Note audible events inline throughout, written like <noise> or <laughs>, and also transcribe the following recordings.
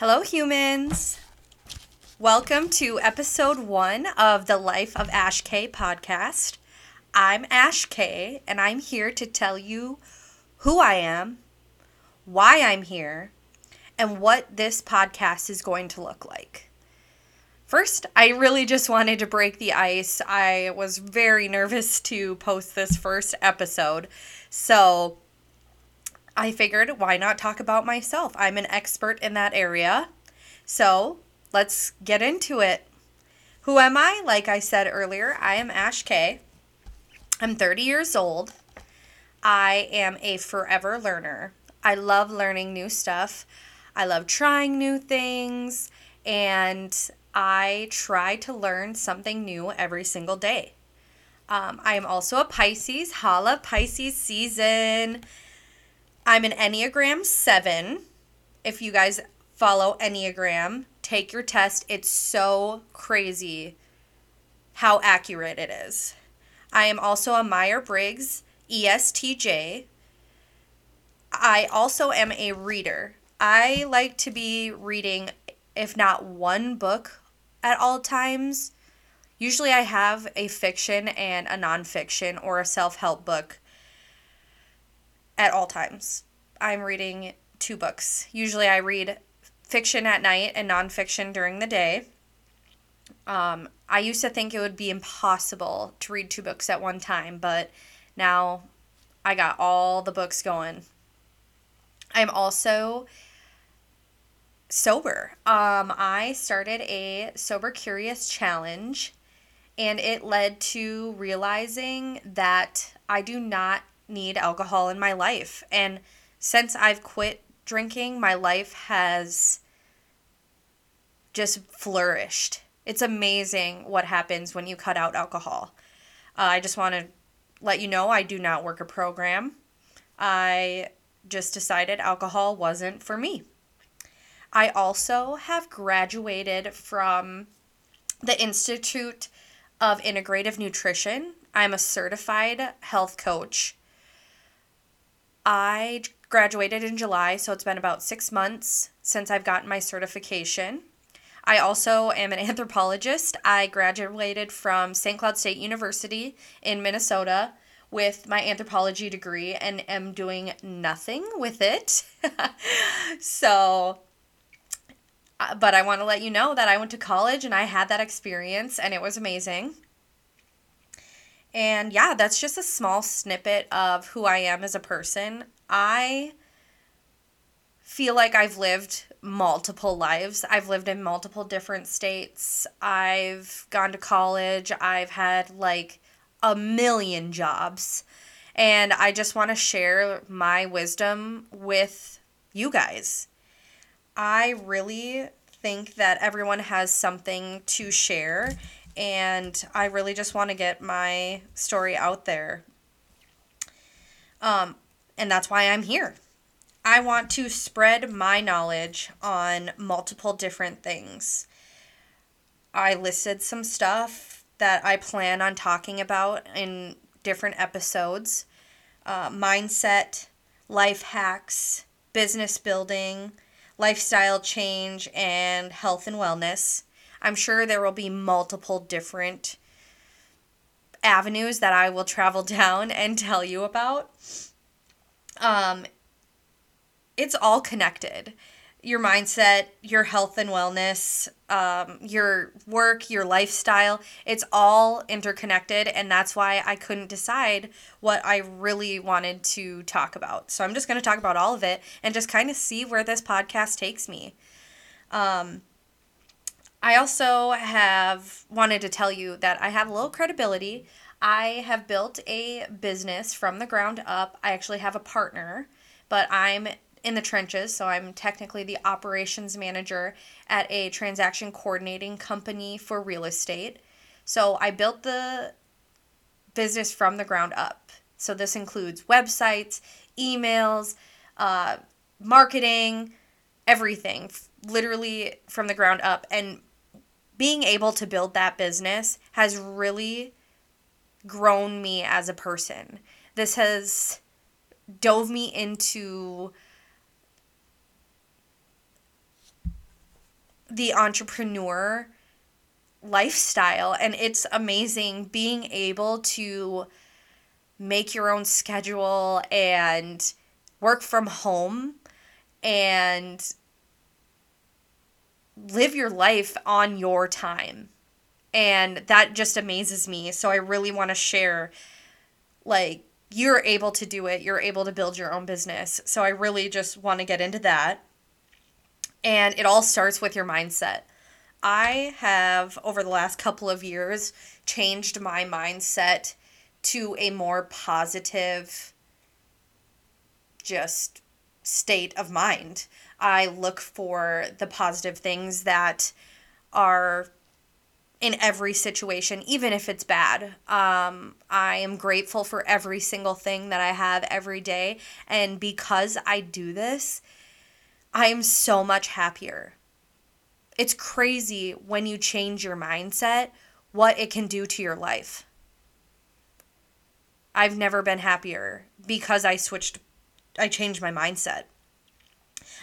Hello, humans. Welcome to episode one of the Life of Ash Kay podcast. I'm Ash Kay, and I'm here to tell you who I am, why I'm here, and what this podcast is going to look like. First, I really just wanted to break the ice. I was very nervous to post this first episode. So, I figured why not talk about myself? I'm an expert in that area. So let's get into it. Who am I? Like I said earlier, I am Ash Kay. I'm 30 years old. I am a forever learner. I love learning new stuff. I love trying new things. And I try to learn something new every single day. Um, I am also a Pisces. Holla Pisces season. I'm an Enneagram 7. If you guys follow Enneagram, take your test. It's so crazy how accurate it is. I am also a Meyer Briggs ESTJ. I also am a reader. I like to be reading, if not one book at all times. Usually, I have a fiction and a nonfiction or a self help book at all times. I'm reading two books. Usually I read fiction at night and nonfiction during the day. Um, I used to think it would be impossible to read two books at one time, but now I got all the books going. I'm also sober. Um, I started a Sober Curious challenge, and it led to realizing that I do not need alcohol in my life. And since I've quit drinking, my life has just flourished. It's amazing what happens when you cut out alcohol. Uh, I just want to let you know I do not work a program. I just decided alcohol wasn't for me. I also have graduated from the Institute of Integrative Nutrition. I'm a certified health coach. I graduated in July, so it's been about six months since I've gotten my certification. I also am an <laughs> anthropologist. I graduated from St. Cloud State University in Minnesota with my anthropology degree and am doing nothing with it. <laughs> so, uh, but I want to let you know that I went to college and I had that experience and it was amazing. And yeah, that's just a small snippet of who I am as a person. I feel like I've lived multiple lives. I've lived in multiple different states. I've gone to college. I've had like a million jobs. And I just want to share my wisdom with you guys. I really think that everyone has something to share and I really just want to get my story out there. Um, and that's why I'm here. I want to spread my knowledge on multiple different things. I listed some stuff that I plan on talking about in different episodes uh, mindset, life hacks, business building, lifestyle change, and health and wellness. I'm sure there will be multiple different avenues that I will travel <laughs> down and tell you about. Um, it's all connected. Your mindset, your health and wellness, um, your work, your lifestyle, it's all interconnected. And that's why I couldn't decide what I really wanted to talk about. So I'm just going to talk about all of it and just kind of see where this podcast takes me. Um, I also have wanted to tell you that I have low credibility. I have built a business from the ground up. I actually have a partner, but I'm in the trenches, so I'm technically the operations manager at a transaction coordinating company for real estate. So I built the business from the ground up. So this includes websites, emails, uh, marketing, everything, literally from the ground up. And being able to build that business has really grown me as a person. This has dove me into the entrepreneur lifestyle and it's amazing being able to make your own schedule and work from home and live your life on your time. And that just amazes me. So I really want to share like you're able to do it. You're able to build your own business. So I really just want to get into that. And it all starts with your mindset. I have over the last couple of years changed my mindset to a more positive just state of mind. I look for the positive things that are in every situation, even if it's bad. Um, I am grateful for every single thing that I have every day. And because I do this, I am so much happier. It's crazy when you change your mindset, what it can do to your life. I've never been happier because I switched, I changed my mindset.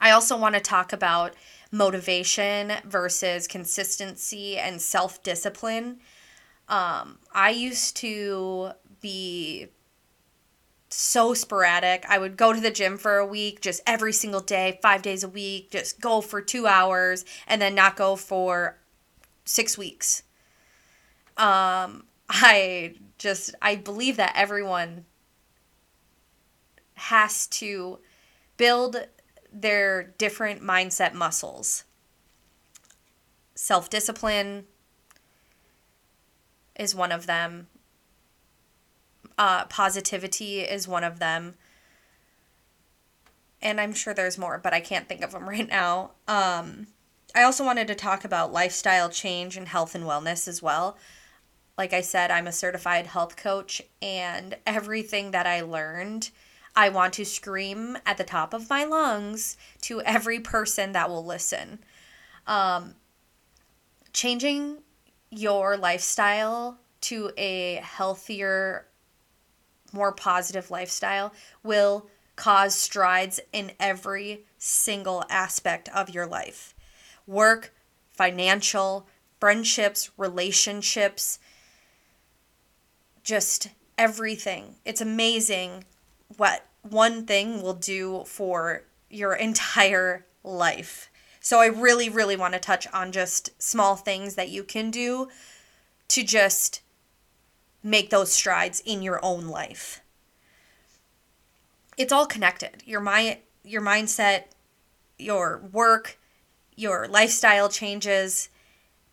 I also want to talk about motivation versus consistency and self discipline. Um, I used to be so sporadic. I would go to the gym for a week, just every single day, five days a week, just go for two hours and then not go for six weeks. Um, I just, I believe that everyone has to build their different mindset muscles. Self discipline is one of them. Uh, positivity is one of them. And I'm sure there's more, but I can't think of them <laughs> right now. Um, I also wanted to talk about lifestyle change and health and wellness as well. Like I said, I'm a certified health coach, and everything that I learned I want to scream at the top of my lungs to every person that will listen. Um, changing your lifestyle to a healthier, more positive lifestyle will cause strides in every single aspect of your life work, financial, friendships, relationships, just everything. It's amazing what one thing will do for your entire life. So I really, really want to touch on just small things that you can do to just make those strides in your own life. It's all connected. Your mind your mindset, your work, your lifestyle changes,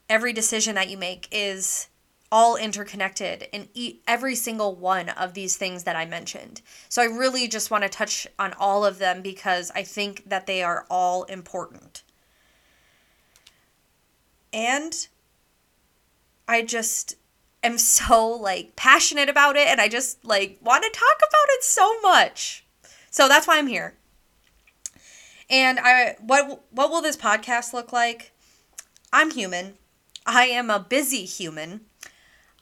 every decision that you make is all interconnected in every single one of these things that I mentioned. So I really just want to touch on all of them because I think that they are all important. And I just am so like passionate about it and I just like want to talk about it so much. So that's why I'm here. And I what what will this podcast look like? I'm human. I am a busy human.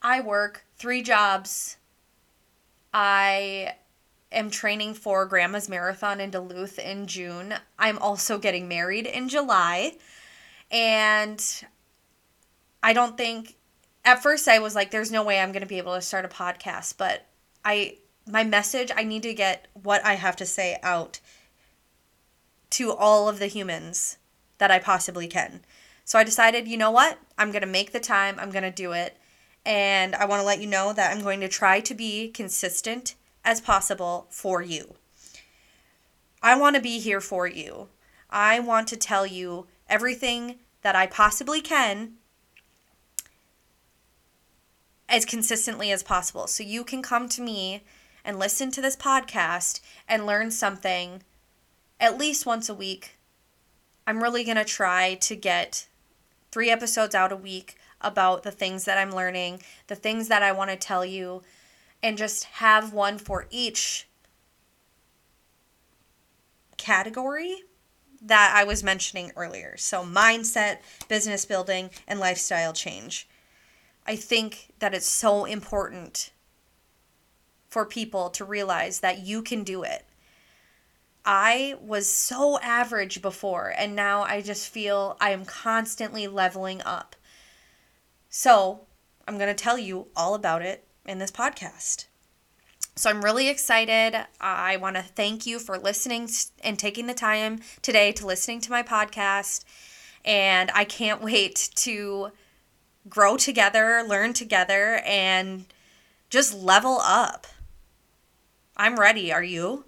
I work three jobs. I am training for Grandma's Marathon in Duluth in June. I'm also getting married in July. And I don't think at first I was like there's no way I'm going to be able to start a podcast, but I my message I need to get what I have to say out to all of the humans that I possibly can. So I decided, you know what? I'm going to make the time. I'm going to do it. And I want to let you know that I'm going to try to be consistent as possible for you. I want to be here for you. I want to tell you everything that I possibly can as consistently as possible. So you can come to me and listen to this podcast and learn something at least once a week. I'm really going to try to get three episodes out a week about the things that I'm learning, the things that I want to tell you, and just have one for each category that I was mentioning earlier. So, mindset, business building, and lifestyle change. I think that it's so important for people to realize that you can do it. I was so average before, and now I just feel I am constantly leveling up. So, I'm going to tell you all about it in this podcast. So, I'm really excited. I want to thank you for listening and taking the time today to listening to my podcast. And I can't <laughs> wait to grow together, learn together, and just level up. I'm ready. Are you?